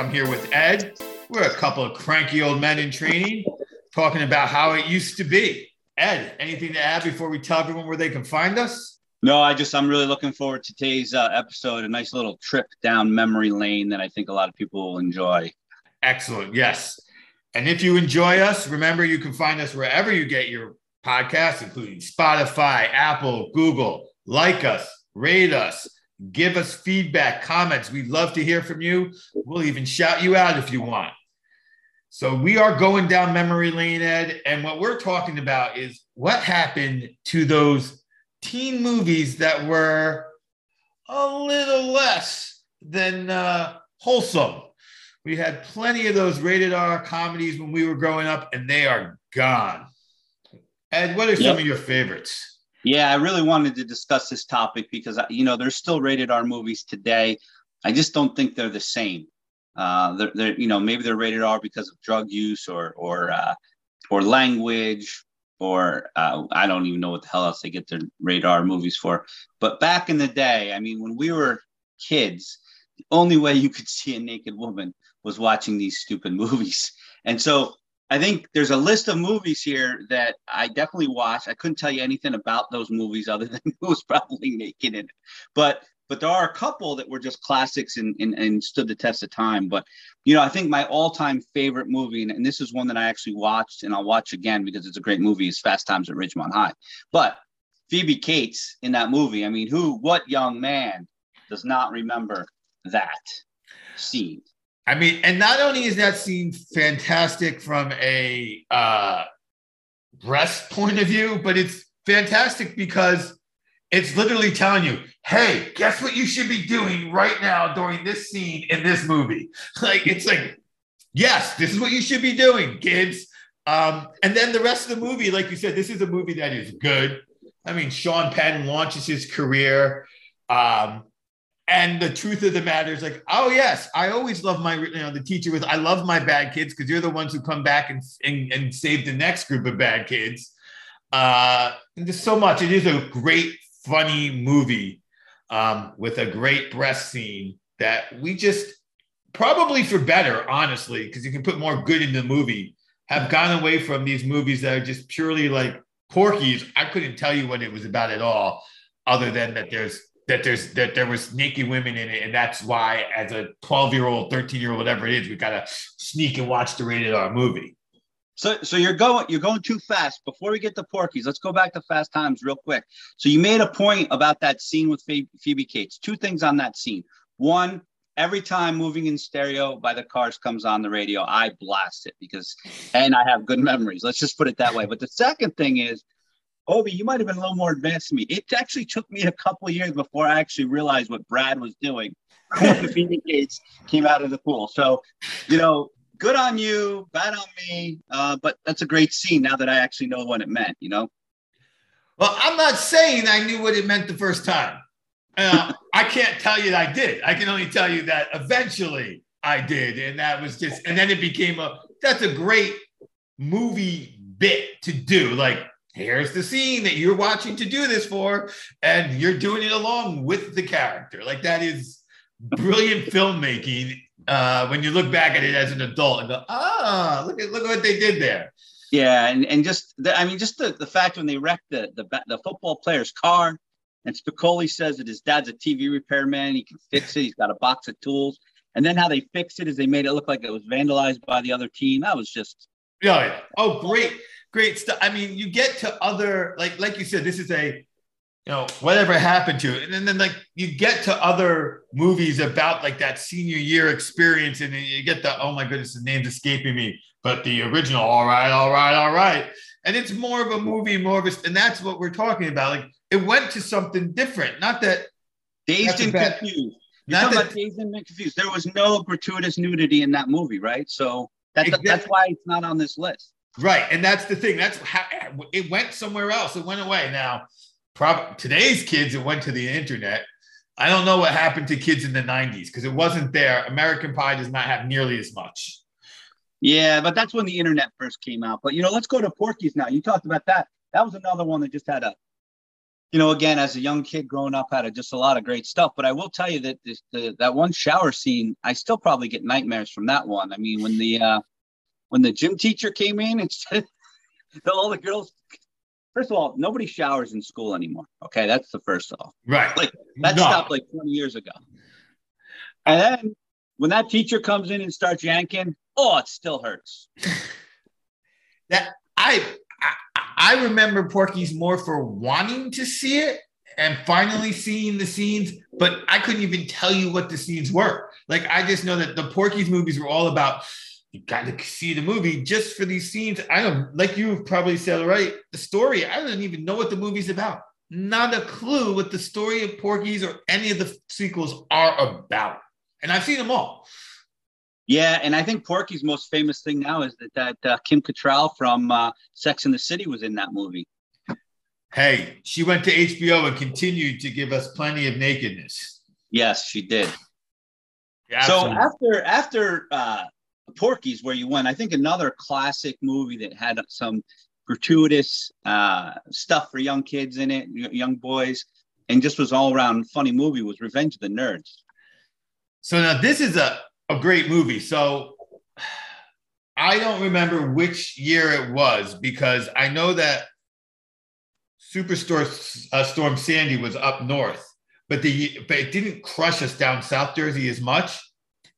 I'm here with Ed. We're a couple of cranky old men in training talking about how it used to be. Ed, anything to add before we tell everyone where they can find us? No, I just I'm really looking forward to today's uh, episode. A nice little trip down memory lane that I think a lot of people will enjoy. Excellent. Yes. And if you enjoy us, remember you can find us wherever you get your podcasts, including Spotify, Apple, Google. Like us, rate us, give us feedback, comments. We'd love to hear from you. We'll even shout you out if you want. So we are going down memory lane, Ed. And what we're talking about is what happened to those teen movies that were a little less than uh, wholesome. We had plenty of those rated R comedies when we were growing up, and they are gone. Ed, what are some of your favorites? Yeah, I really wanted to discuss this topic because you know there's still rated R movies today. I just don't think they're the same. Uh, they're, they're you know maybe they're rated R because of drug use or or uh, or language or uh, I don't even know what the hell else they get their rated R movies for. But back in the day, I mean, when we were kids, the only way you could see a naked woman was watching these stupid movies. And so I think there's a list of movies here that I definitely watched. I couldn't tell you anything about those movies other than it was probably naked in it. But but there are a couple that were just classics and, and, and stood the test of time. But you know, I think my all-time favorite movie, and, and this is one that I actually watched and I'll watch again because it's a great movie, is Fast Times at Ridgemont High. But Phoebe Cates in that movie, I mean, who, what young man does not remember that scene? I mean, and not only is that scene fantastic from a uh, breast point of view, but it's fantastic because it's literally telling you, hey, guess what you should be doing right now during this scene in this movie? Like, it's like, yes, this is what you should be doing, kids. Um, and then the rest of the movie, like you said, this is a movie that is good. I mean, Sean Penn launches his career. Um, and the truth of the matter is like, oh yes, I always love my, you know, the teacher was, I love my bad kids because you're the ones who come back and, and, and save the next group of bad kids. Uh, and there's so much. It is a great, funny movie um, with a great breast scene that we just probably for better, honestly, because you can put more good in the movie, have gone away from these movies that are just purely like Porky's. I couldn't tell you what it was about at all, other than that there's that there's that there was naked women in it, and that's why, as a 12 year old, 13 year old, whatever it is, we gotta sneak and watch the rated R movie. So, so you're going you're going too fast. Before we get to Porky's, let's go back to Fast Times real quick. So you made a point about that scene with Phoebe Cates. Two things on that scene. One, every time moving in stereo by the cars comes on the radio, I blast it because, and I have good memories. Let's just put it that way. But the second thing is Obi, you might have been a little more advanced than me. It actually took me a couple of years before I actually realized what Brad was doing when the Phoebe Cates came out of the pool. So, you know, good on you, bad on me. Uh, but that's a great scene now that I actually know what it meant, you know? Well, I'm not saying I knew what it meant the first time. Uh, I can't tell you that I did. I can only tell you that eventually I did. And that was just, and then it became a, that's a great movie bit to do. Like, here's the scene that you're watching to do this for, and you're doing it along with the character. Like that is brilliant filmmaking uh, when you look back at it as an adult and go, ah, look at look at what they did there. Yeah, and, and just the, I mean, just the, the fact when they wrecked the, the the football player's car, and Spicoli says that his dad's a TV repairman, he can fix it, he's got a box of tools, and then how they fixed it is they made it look like it was vandalized by the other team. That was just yeah. Oh, great great stuff. I mean, you get to other like like you said, this is a you know whatever happened to it, and then, then like you get to other movies about like that senior year experience, and you get the oh my goodness, the name's escaping me, but the original, all right, all right, all right, and it's more of a movie, more of a, and that's what we're talking about. Like it went to something different, not that dazed and bad, confused. You're talking that, dazed and confused. There was no gratuitous nudity in that movie, right? So that, exactly. that's why it's not on this list. Right, and that's the thing. That's how it went somewhere else. It went away. Now, today's kids, it went to the internet. I don't know what happened to kids in the '90s because it wasn't there. American Pie does not have nearly as much. Yeah, but that's when the internet first came out. But you know, let's go to Porky's now. You talked about that. That was another one that just had a you know, again, as a young kid growing up, had a, just a lot of great stuff. But I will tell you that this, the, that one shower scene, I still probably get nightmares from that one. I mean, when the uh, when the gym teacher came in, and instead all the girls. First of all, nobody showers in school anymore. Okay, that's the first off. Right. Like that no. stopped like 20 years ago. And then when that teacher comes in and starts yanking, oh, it still hurts. that I I remember Porky's more for wanting to see it and finally seeing the scenes, but I couldn't even tell you what the scenes were. Like I just know that the Porky's movies were all about you got to see the movie just for these scenes. I don't like you probably said right. The story, I don't even know what the movie's about. Not a clue what the story of Porky's or any of the sequels are about. And I've seen them all. Yeah, and I think Porky's most famous thing now is that that uh, Kim Cattrall from uh, Sex and the City was in that movie. Hey, she went to HBO and continued to give us plenty of nakedness. Yes, she did. Yeah, so after after uh, Porky's, where you went, I think another classic movie that had some gratuitous uh, stuff for young kids in it, young boys, and just was all around funny movie was Revenge of the Nerds. So now this is a a great movie. So I don't remember which year it was because I know that Superstorm uh, Storm Sandy was up north, but the but it didn't crush us down South Jersey as much.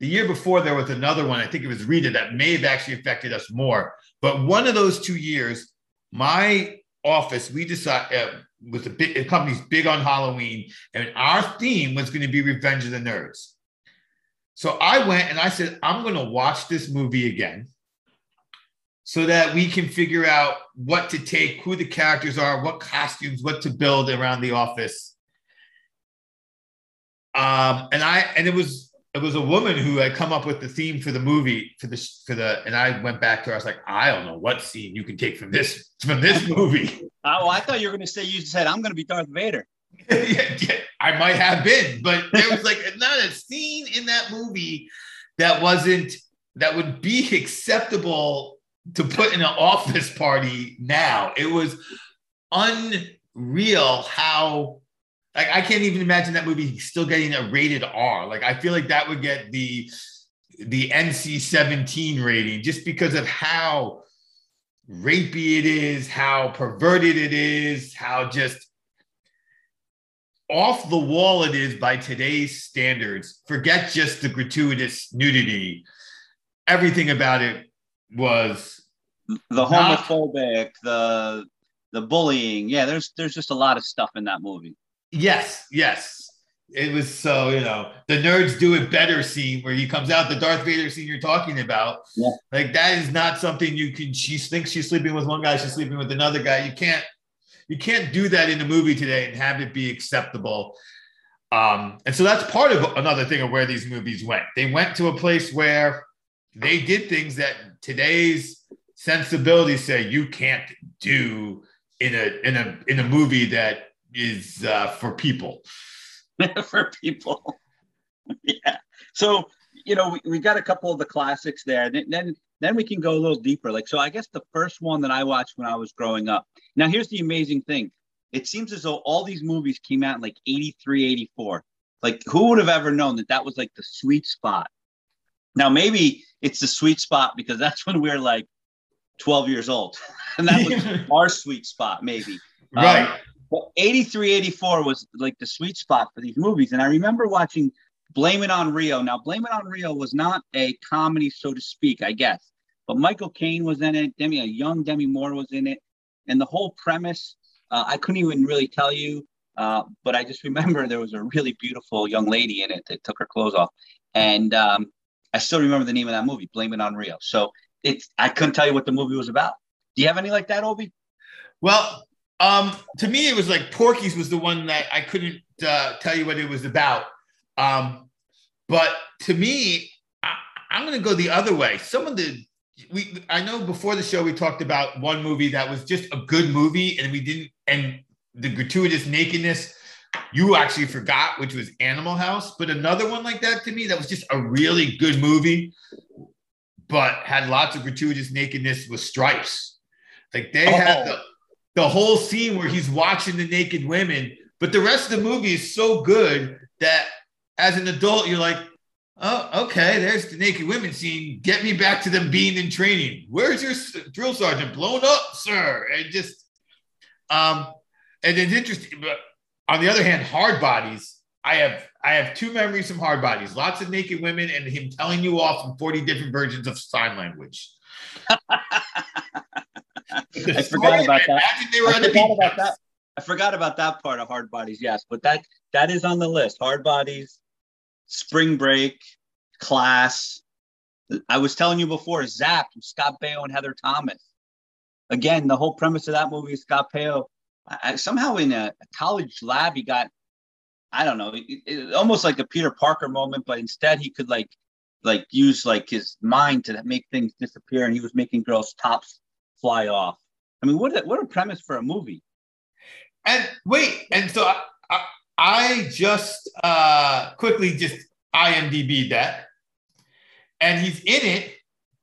The year before there was another one. I think it was Rita that may have actually affected us more. But one of those two years, my office we decided uh, was a big the company's big on Halloween, and our theme was going to be Revenge of the Nerds. So I went and I said, I'm going to watch this movie again so that we can figure out what to take, who the characters are, what costumes, what to build around the office. Um, and I and it was it was a woman who had come up with the theme for the movie for the for the and I went back to her. I was like, I don't know what scene you can take from this from this movie. Oh, I thought you were going to say you said I'm going to be Darth Vader. yeah, yeah, I might have been, but there was like not a scene in that movie that wasn't that would be acceptable to put in an office party now. It was unreal how like I can't even imagine that movie still getting a rated R. Like I feel like that would get the the NC-17 rating just because of how rapey it is, how perverted it is, how just off the wall it is by today's standards. Forget just the gratuitous nudity. Everything about it was the homophobic, not, the the bullying. Yeah, there's there's just a lot of stuff in that movie. Yes, yes. It was so, you know, the nerds do it better scene where he comes out, the Darth Vader scene you're talking about. Yeah. Like that is not something you can she thinks she's sleeping with one guy, she's sleeping with another guy. You can't you can't do that in a movie today and have it be acceptable. Um, and so that's part of another thing of where these movies went. They went to a place where they did things that today's sensibilities say you can't do in a in a in a movie that is uh, for people. for people. yeah. So you know we, we got a couple of the classics there. Then, then then we can go a little deeper. Like, so I guess the first one that I watched when I was growing up. Now, here's the amazing thing it seems as though all these movies came out in like 83, 84. Like, who would have ever known that that was like the sweet spot? Now, maybe it's the sweet spot because that's when we are like 12 years old. and that was our sweet spot, maybe. Right. Um, but 83, 84 was like the sweet spot for these movies. And I remember watching Blame It on Rio. Now, Blame It on Rio was not a comedy, so to speak, I guess. But Michael Caine was in it. Demi, a young Demi Moore was in it, and the whole premise, uh, I couldn't even really tell you. Uh, but I just remember there was a really beautiful young lady in it that took her clothes off, and um, I still remember the name of that movie, Blame It on Rio. So it's I couldn't tell you what the movie was about. Do you have any like that, Obi? Well, um, to me, it was like Porky's was the one that I couldn't uh, tell you what it was about. Um, but to me, I, I'm going to go the other way. Some of the we I know before the show we talked about one movie that was just a good movie and we didn't and the gratuitous nakedness you actually forgot which was Animal House but another one like that to me that was just a really good movie but had lots of gratuitous nakedness with stripes like they oh. had the the whole scene where he's watching the naked women. But the rest of the movie is so good that as an adult, you're like, oh, okay, there's the naked women scene. Get me back to them being in training. Where's your drill sergeant? Blown up, sir. And just, um, and it's interesting. But on the other hand, hard bodies. I have I have two memories from hard bodies: lots of naked women and him telling you off in forty different versions of sign language. I forgot about that. They were I forgot about that. I forgot about that part of hard bodies. Yes, but that that is on the list. Hard bodies, spring break, class. I was telling you before, Zapped, Scott Baio and Heather Thomas. Again, the whole premise of that movie is Scott Baio. I, somehow in a, a, college lab, he got, I don't know, it, it, almost like a Peter Parker moment, but instead he could like, like use like his mind to make things disappear, and he was making girls' tops fly off. I mean, what a, what a premise for a movie. And wait, and so I, I, I just uh, quickly just IMDb that, and he's in it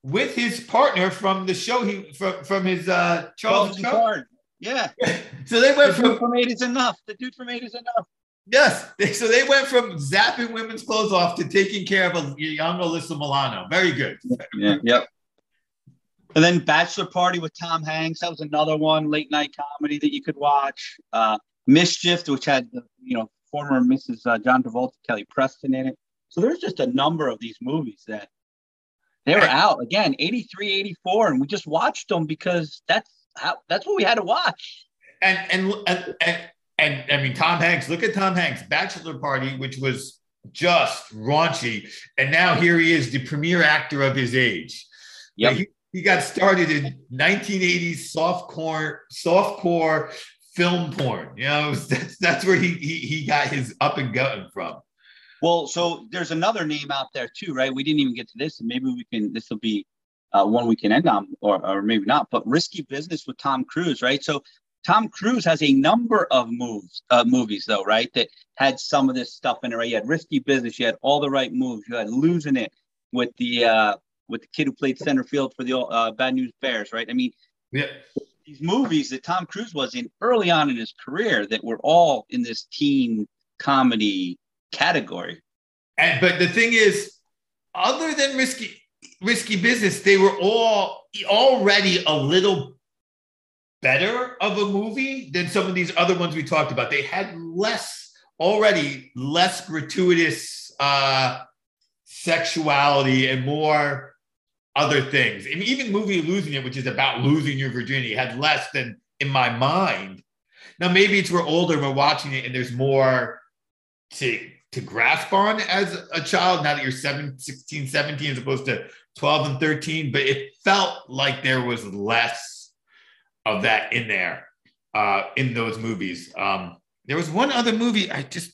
with his partner from the show he from from his uh Charles Card. Yeah. so they went the from from eight is enough. The dude from eight is enough. Yes. So they went from zapping women's clothes off to taking care of a young Alyssa Milano. Very good. Yeah. Yep. And then Bachelor Party with Tom Hanks. That was another one late night comedy that you could watch. Uh, Mischief, which had the you know former Mrs. Uh, John Travolta, Kelly Preston in it. So there's just a number of these movies that they were out again, 83, 84, and we just watched them because that's how that's what we had to watch. And and and and, and I mean Tom Hanks. Look at Tom Hanks, Bachelor Party, which was just raunchy, and now here he is, the premier actor of his age. Yeah, he, he got started in 1980s soft core film porn. You know, that's that's where he he he got his up and going from. Well, so there's another name out there too, right? We didn't even get to this, and maybe we can. This will be uh, one we can end on, or, or maybe not. But risky business with Tom Cruise, right? So Tom Cruise has a number of moves, uh, movies though, right? That had some of this stuff in it. Right? You had risky business. You had all the right moves. You had losing it with the uh, with the kid who played center field for the uh, Bad News Bears, right? I mean, yeah. These movies that Tom Cruise was in early on in his career that were all in this teen comedy category. And but the thing is, other than risky risky business, they were all already a little better of a movie than some of these other ones we talked about. They had less already less gratuitous uh, sexuality and more other things. And even movie losing it, which is about losing your virginity, had less than in my mind. Now maybe it's we're older, we're watching it, and there's more to to grasp on as a child now that you're 7, 16, 17, as opposed to 12 and 13. But it felt like there was less of that in there, uh, in those movies. Um, there was one other movie I just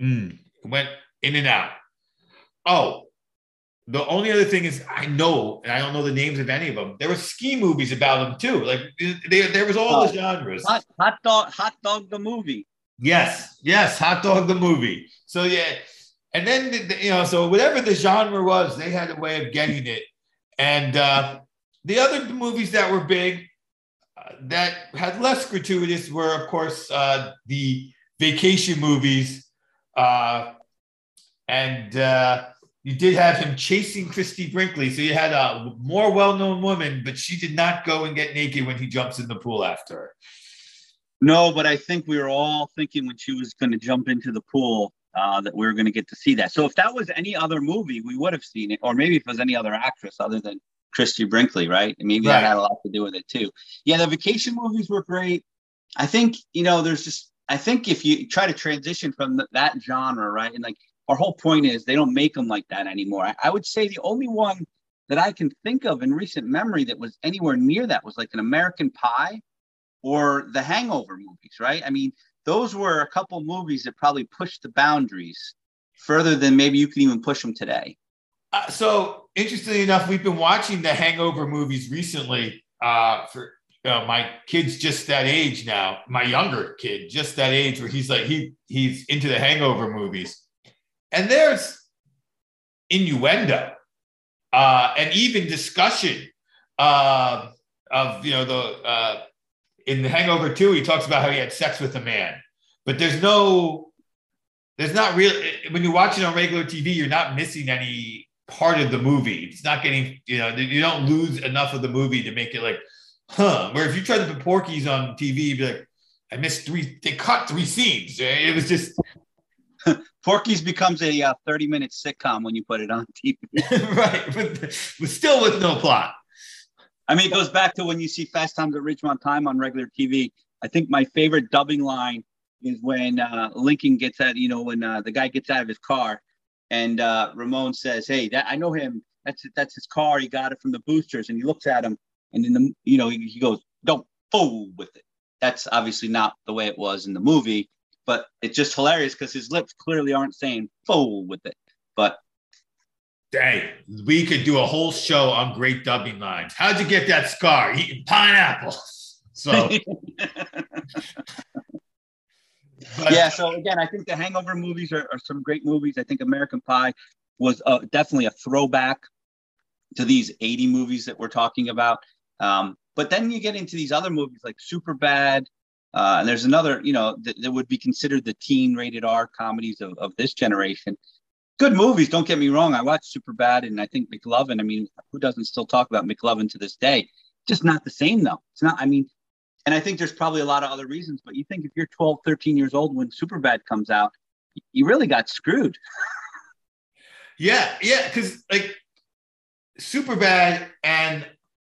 mm, went in and out. Oh, the only other thing is I know, and I don't know the names of any of them. There were ski movies about them too. Like they, there was all the genres. Hot, hot dog, hot dog, the movie. Yes, yes, hot dog, the movie. So yeah, and then the, you know, so whatever the genre was, they had a way of getting it. And uh, the other movies that were big, uh, that had less gratuitous, were of course uh, the vacation movies, uh, and uh, you did have him chasing Christie Brinkley. So you had a more well-known woman, but she did not go and get naked when he jumps in the pool after her. No, but I think we were all thinking when she was going to jump into the pool uh, that we were going to get to see that. So if that was any other movie, we would have seen it, or maybe if it was any other actress other than Christie Brinkley, right? And maybe right. that had a lot to do with it too. Yeah, the vacation movies were great. I think you know, there's just I think if you try to transition from the, that genre, right, and like our whole point is they don't make them like that anymore. I, I, would say the only one that I can think of in recent memory that was anywhere near that was like an American Pie or the Hangover movies, right? I mean, those were a couple movies that probably pushed the boundaries further than maybe you can even push them today. Uh, so interestingly enough, we've been watching the Hangover movies recently. Uh, for uh, my kid's just that age now. My younger kid, just that age where he's like he he's into the Hangover movies and there's innuendo uh, and even discussion uh, of you know the uh, in The Hangover 2, he talks about how he had sex with a man. But there's no, there's not real, when you're watching on regular TV, you're not missing any part of the movie. It's not getting, you know, you don't lose enough of the movie to make it like, huh. Where if you tried to put Porky's on TV, you'd be like, I missed three, they cut three scenes. It was just, Porky's becomes a uh, 30 minute sitcom when you put it on TV. right, but, but, still with no plot. I mean, it goes back to when you see Fast Times at Ridgemont Time on regular TV. I think my favorite dubbing line is when uh, Lincoln gets out, you know, when uh, the guy gets out of his car and uh, Ramon says, Hey, that, I know him. That's that's his car. He got it from the boosters. And he looks at him and then, the, you know, he, he goes, Don't fool with it. That's obviously not the way it was in the movie but it's just hilarious because his lips clearly aren't saying "fool" with it. But Dang, we could do a whole show on great dubbing lines. How'd you get that scar? Eating pineapples. So, but, yeah. So again, I think the Hangover movies are, are some great movies. I think American Pie was uh, definitely a throwback to these 80 movies that we're talking about. Um, but then you get into these other movies like Super Bad, uh, and there's another, you know, that, that, would be considered the teen rated R comedies of, of this generation. Good movies, don't get me wrong. I watched Super Bad and I think McLovin. I mean, who doesn't still talk about McLovin to this day? Just not the same, though. It's not, I mean, and I think there's probably a lot of other reasons, but you think if you're 12, 13 years old when Super Bad comes out, you really got screwed. yeah, yeah, because like Super Bad and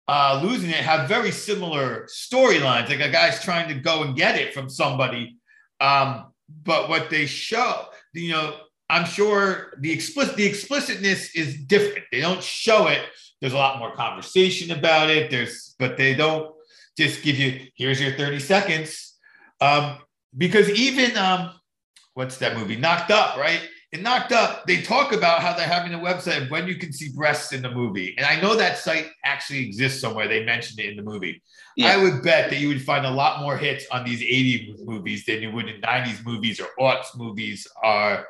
uh, losing it have very similar storylines. Like a guy's trying to go and get it from somebody. Um, but what they show, you know, I'm sure the explicit the explicitness is different. They don't show it. There's a lot more conversation about it. There's, but they don't just give you here's your 30 seconds. Um, because even um, what's that movie? Knocked Up, right? In Knocked Up, they talk about how they're having a website of when you can see breasts in the movie. And I know that site actually exists somewhere. They mentioned it in the movie. Yeah. I would bet that you would find a lot more hits on these 80 movies than you would in 90s movies or aughts movies are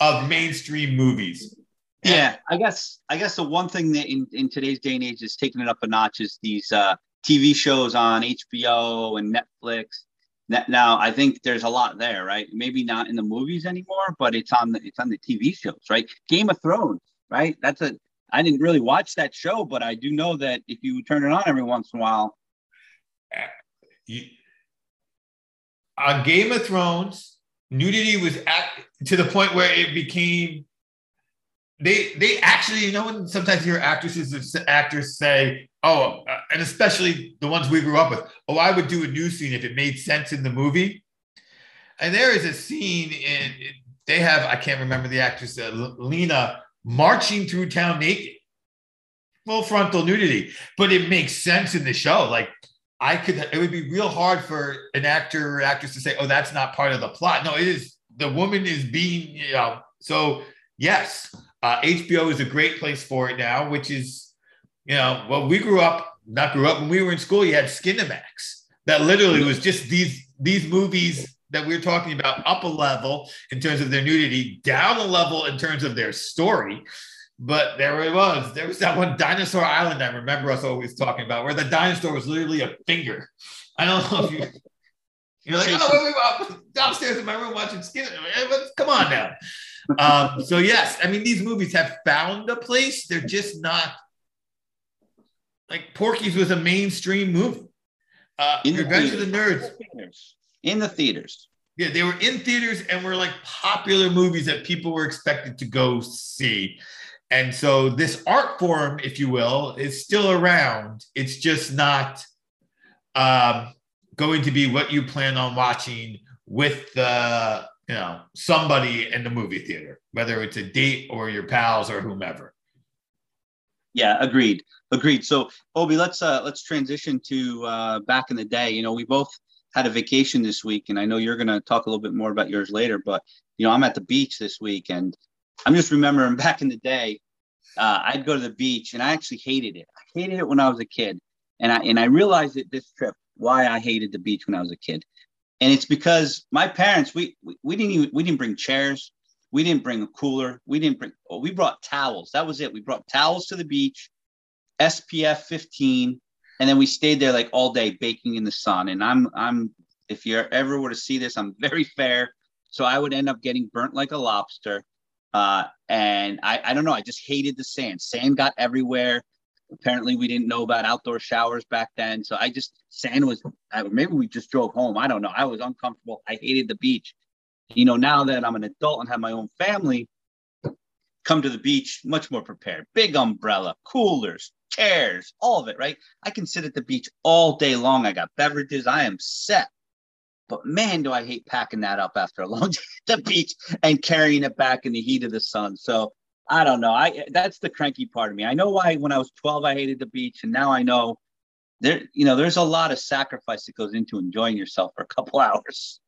of mainstream movies. Yeah, I guess I guess the one thing that in, in today's day and age is taking it up a notch is these uh, TV shows on HBO and Netflix now I think there's a lot there, right? Maybe not in the movies anymore, but it's on the it's on the TV shows, right? Game of Thrones, right? That's a I didn't really watch that show, but I do know that if you turn it on every once in a while. On Game of Thrones, nudity was at to the point where it became they they actually you know when sometimes you hear actresses actors say oh uh, and especially the ones we grew up with. Oh i would do a new scene if it made sense in the movie. And there is a scene in they have i can't remember the actress uh, lena marching through town naked. Full frontal nudity. But it makes sense in the show. Like i could it would be real hard for an actor or actress to say oh that's not part of the plot. No it is the woman is being you know so yes uh, HBO is a great place for it now, which is, you know, well, we grew up, not grew up when we were in school. You had Skinamax that literally was just these these movies that we are talking about up a level in terms of their nudity, down a level in terms of their story. But there it was. There was that one Dinosaur Island I remember us always talking about, where the dinosaur was literally a finger. I don't know if you you're like, oh, wait, wait, downstairs in my room watching Skin. Come on now um, so yes, I mean these movies have found a place. They're just not like Porky's was a mainstream movie. Uh, in Revenge of the Nerds in the theaters. Yeah, they were in theaters and were like popular movies that people were expected to go see. And so this art form, if you will, is still around. It's just not um, going to be what you plan on watching with the you know somebody in the movie theater, whether it's a date or your pals or whomever. Yeah, agreed. Agreed. So, Obi, let's uh let's transition to uh back in the day. You know, we both had a vacation this week, and I know you're gonna talk a little bit more about yours later, but you know, I'm at the beach this week and I'm just remembering back in the day, uh, I'd go to the beach and I actually hated it. I hated it when I was a kid. And I and I realized it this trip why I hated the beach when I was a kid and it's because my parents we, we we didn't even we didn't bring chairs we didn't bring a cooler we didn't bring oh, we brought towels that was it we brought towels to the beach spf 15 and then we stayed there like all day baking in the sun. And I'm I'm if you ever were to see this, I'm very fair, so I would end up getting burnt like a lobster. Uh, and I, I don't know, I just hated the sand. Sand got everywhere. Apparently, we didn't know about outdoor showers back then. So I just, sand was, maybe we just drove home. I don't know. I was uncomfortable. I hated the beach. You know, now that I'm an adult and have my own family, come to the beach much more prepared. Big umbrella, coolers, chairs, all of it, right? I can sit at the beach all day long. I got beverages. I am set. But man, do I hate packing that up after a long day at the beach and carrying it back in the heat of the sun. So I don't know. I that's the cranky part of me. I know why when I was 12 I hated the beach, and now I know there, you know, there's a lot of sacrifice that goes into enjoying yourself for a couple hours.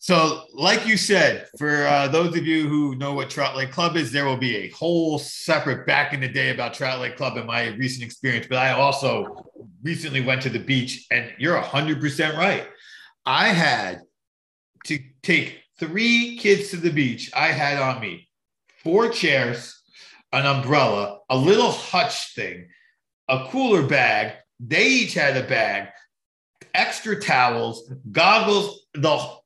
So, like you said, for uh, those of you who know what Trout Lake Club is, there will be a whole separate back in the day about Trout Lake Club and my recent experience. But I also recently went to the beach, and you're 100% right. I had to take three kids to the beach. I had on me four chairs, an umbrella, a little hutch thing, a cooler bag. They each had a bag, extra towels, goggles, the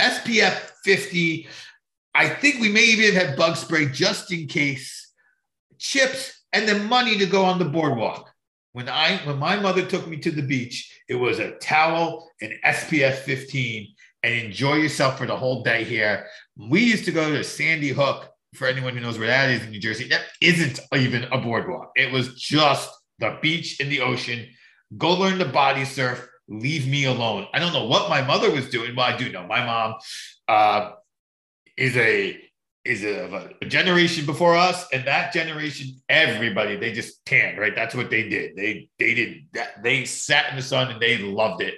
SPF 50. I think we may even have bug spray just in case, chips, and then money to go on the boardwalk. When I when my mother took me to the beach, it was a towel and SPF 15 and enjoy yourself for the whole day here. We used to go to Sandy Hook. For anyone who knows where that is in New Jersey, that isn't even a boardwalk. It was just the beach and the ocean. Go learn to body surf. Leave me alone. I don't know what my mother was doing. Well, I do know my mom uh, is a is a, a, generation before us, and that generation, everybody they just tanned, right? That's what they did. They they did that. They sat in the sun and they loved it.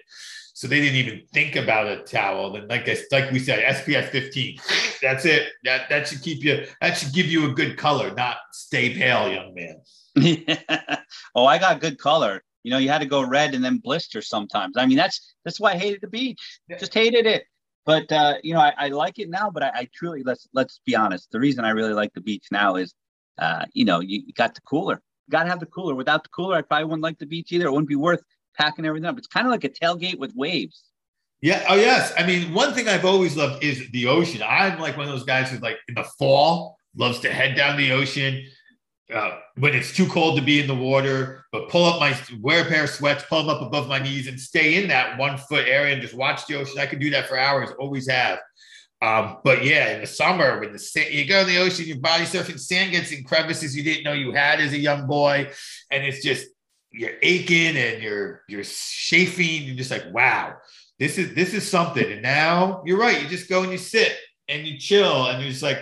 So they didn't even think about a towel. And like I, like we said, SPF 15. That's it. That that should keep you. That should give you a good color, not stay pale, young man. Oh, I got good color. You know, you had to go red and then blister sometimes. I mean, that's that's why I hated the beach. Just hated it. But uh, you know, I, I, like it now. But I, I, truly let's let's be honest. The reason I really like the beach now is, uh, you know, you, you got the cooler. You got to have the cooler. Without the cooler, I probably wouldn't like the beach either. It wouldn't be worth packing everything up. It's kind of like a tailgate with waves. Yeah. Oh, yes. I mean, one thing I've always loved is the ocean. I'm like one of those guys who's like in the fall loves to head down the ocean, uh, when it's too cold to be in the water, but pull up my wear a pair of sweats, pull them up above my knees, and stay in that one foot area and just watch the ocean. I can do that for hours, always have. Um, but yeah, in the summer, when the sand, you go in the ocean, your body surfing, sand gets in crevices you didn't know you had as a young boy, and it's just you're aching and you're you're chafing. You're just like, wow, this is this is something. And now you're right. You just go and you sit and you chill, and you're just like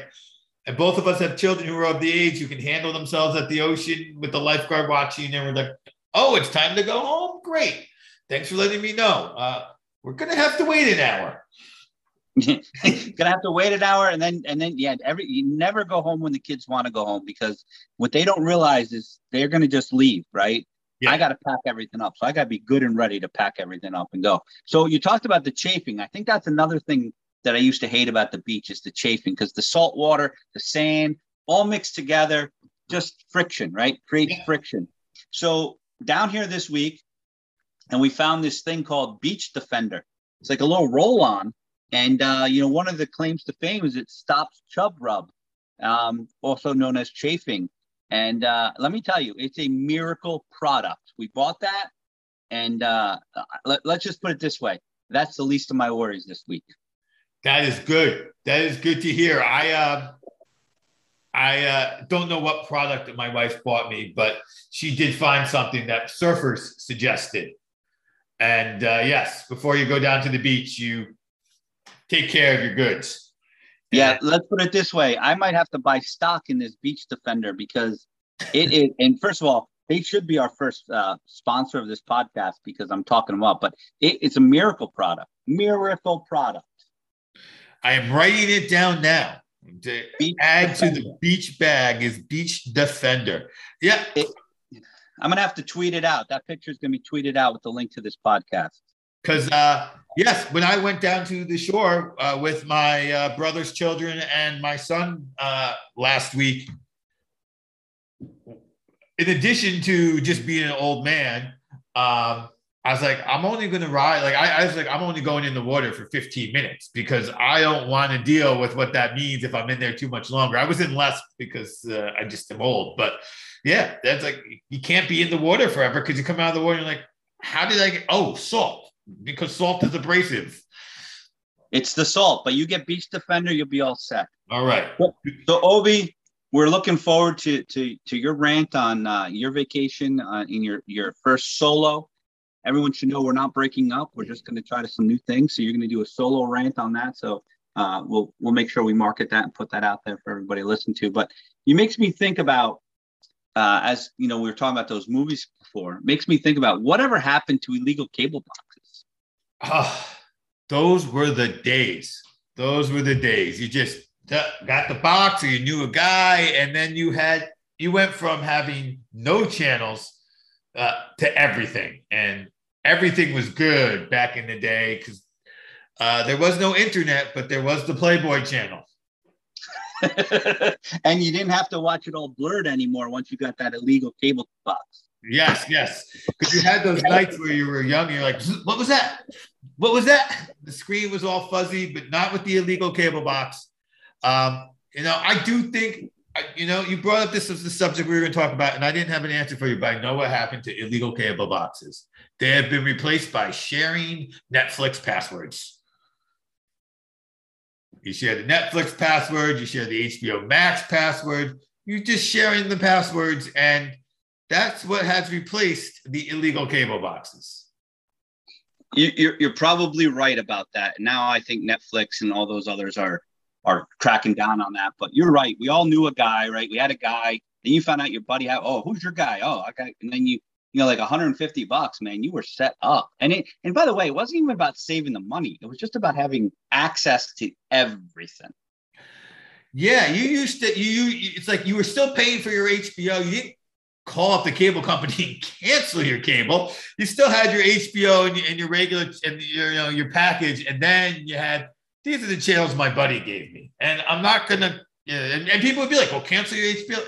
and both of us have children who are of the age who can handle themselves at the ocean with the lifeguard watching. And we're like, oh, it's time to go home. Great. Thanks for letting me know. Uh, we're gonna have to wait an hour. gonna have to wait an hour and then and then yeah every you never go home when the kids want to go home because what they don't realize is they're gonna just leave right yeah. i gotta pack everything up so i gotta be good and ready to pack everything up and go so you talked about the chafing i think that's another thing that I used to hate about the beach is the chafing because the salt water, the sand, all mixed together, just friction, right? Create yeah. friction. So down here this week, and we found this thing called Beach Defender. It's like a little roll on. And, uh, you know, one of the claims to fame is it stops chub rub, um, also known as chafing. And uh, let me tell you, it's a miracle product. We bought that. And uh, let, let's just put it this way that's the least of my worries this week. That is good. That is good to hear. I uh, I uh, don't know what product that my wife bought me, but she did find something that surfers suggested. And uh, yes, before you go down to the beach, you take care of your goods. Yeah, let's put it this way: I might have to buy stock in this Beach Defender because it is. and first of all, they should be our first uh, sponsor of this podcast because I'm talking them up. But it, it's a miracle product. Miracle product. I am writing it down now. To beach add defender. to the beach bag is beach defender. Yeah. It, I'm gonna have to tweet it out. That picture is gonna be tweeted out with the link to this podcast. Because uh, yes, when I went down to the shore uh, with my uh, brother's children and my son uh, last week, in addition to just being an old man, um, I was like, I'm only going to ride. Like, I, I, was like, I'm only going in the water for 15 minutes because I don't want to deal with what that means if I'm in there too much longer. I was in less because uh, I just am old. But yeah, that's like, you can't be in the water forever because you come out of the water and you're like, how did I get, oh, salt, because salt is abrasive. It's the salt, but you get Beach Defender, you'll be all set. All right. So, Obi, we're looking forward to to to your rant on uh, your vacation uh, in your your first solo everyone should know we're not breaking up. We're just going to try to some new things. So you're going to do a solo rant on that. So uh, we'll we'll make sure we market that and put that out there for everybody to listen to. But it makes me think about uh, as you know we were talking about those movies before. Makes me think about whatever happened to illegal cable boxes. Oh, those were the days. Those were the days. You just got the box, or you knew a guy, and then you had you went from having no channels uh, to everything, and everything was good back in the day because uh, there was no internet, but there was the Playboy channel. and you didn't have to watch it all blurred anymore once you got that illegal cable box. Yes, yes. Because you had those nights where you were young, you're like, what was that? What was that? The screen was all fuzzy, but not with the illegal cable box. Um, you know, I do think you know, you brought up this as the subject we were going to talk about, and I didn't have an answer for you, but I know what happened to illegal cable boxes. They have been replaced by sharing Netflix passwords. You share the Netflix password, you share the HBO Max password, you're just sharing the passwords, and that's what has replaced the illegal cable boxes. You're, you're probably right about that. Now I think Netflix and all those others are are cracking down on that. But you're right. We all knew a guy, right? We had a guy. Then you found out your buddy had, oh, who's your guy? Oh, okay. And then you, you know, like 150 bucks, man, you were set up. And it, and by the way, it wasn't even about saving the money. It was just about having access to everything. Yeah, you used to. You, you it's like you were still paying for your HBO. You didn't call up the cable company and cancel your cable. You still had your HBO and, and your regular and your you know your package, and then you had these are the channels my buddy gave me. And I'm not going to, and, and, people would be like, well, cancel your HBO.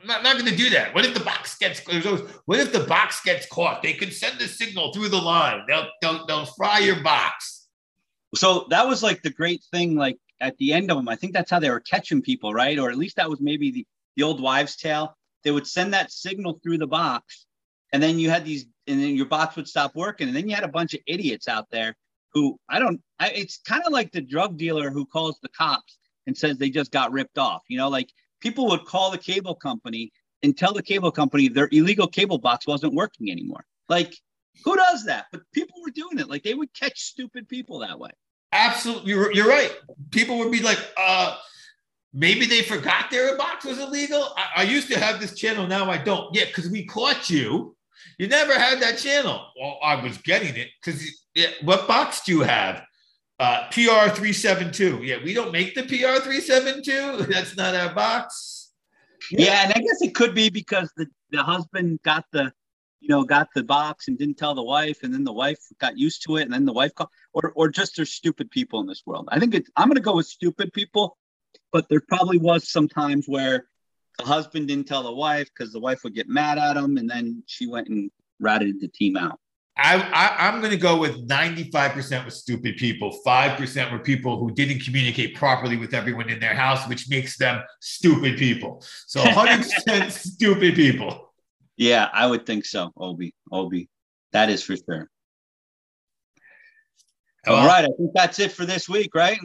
I'm not, not going to do that. What if the box gets, what if the box gets caught? They can send the signal through the line. They'll, they'll, they'll fry your box. So that was like the great thing, like at the end of them, I think that's how they were catching people, right? Or at least that was maybe the, the old wives' tale. They would send that signal through the box, and then you had these, and then your box would stop working, and then you had a bunch of idiots out there who I don't, I, it's kind of like the drug dealer who calls the cops and says they just got ripped off. You know, like people would call the cable company and tell the cable company their illegal cable box wasn't working anymore. Like, who does that? But people were doing it. Like they would catch stupid people that way. Absolutely, you're, you're right. People would be like, uh, maybe they forgot their box was illegal. I, I used to have this channel, now I don't. Yeah, because we caught you. You never had that channel. Well, I was getting it because yeah, what box do you have? Uh, PR three seven two. Yeah, we don't make the PR three seven two. That's not our box. Yeah. yeah, and I guess it could be because the the husband got the you know, got the box and didn't tell the wife, and then the wife got used to it, and then the wife called, or or just there's stupid people in this world. I think it's I'm gonna go with stupid people, but there probably was some times where the husband didn't tell the wife because the wife would get mad at him, and then she went and ratted the team out. I, I am going to go with 95% with stupid people. 5% were people who didn't communicate properly with everyone in their house, which makes them stupid people. So 100% stupid people. Yeah, I would think so, Obi. Obi. That is for sure. Well, All right, I think that's it for this week, right?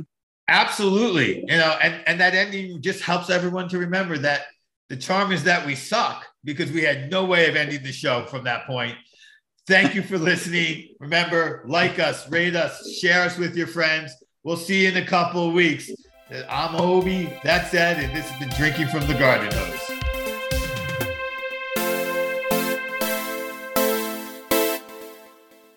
Absolutely. You know, and, and that ending just helps everyone to remember that the charm is that we suck because we had no way of ending the show from that point. Thank you for listening. Remember, like us, rate us, share us with your friends. We'll see you in a couple of weeks. I'm Obi, that's Ed, and this has been Drinking from the Garden Hose.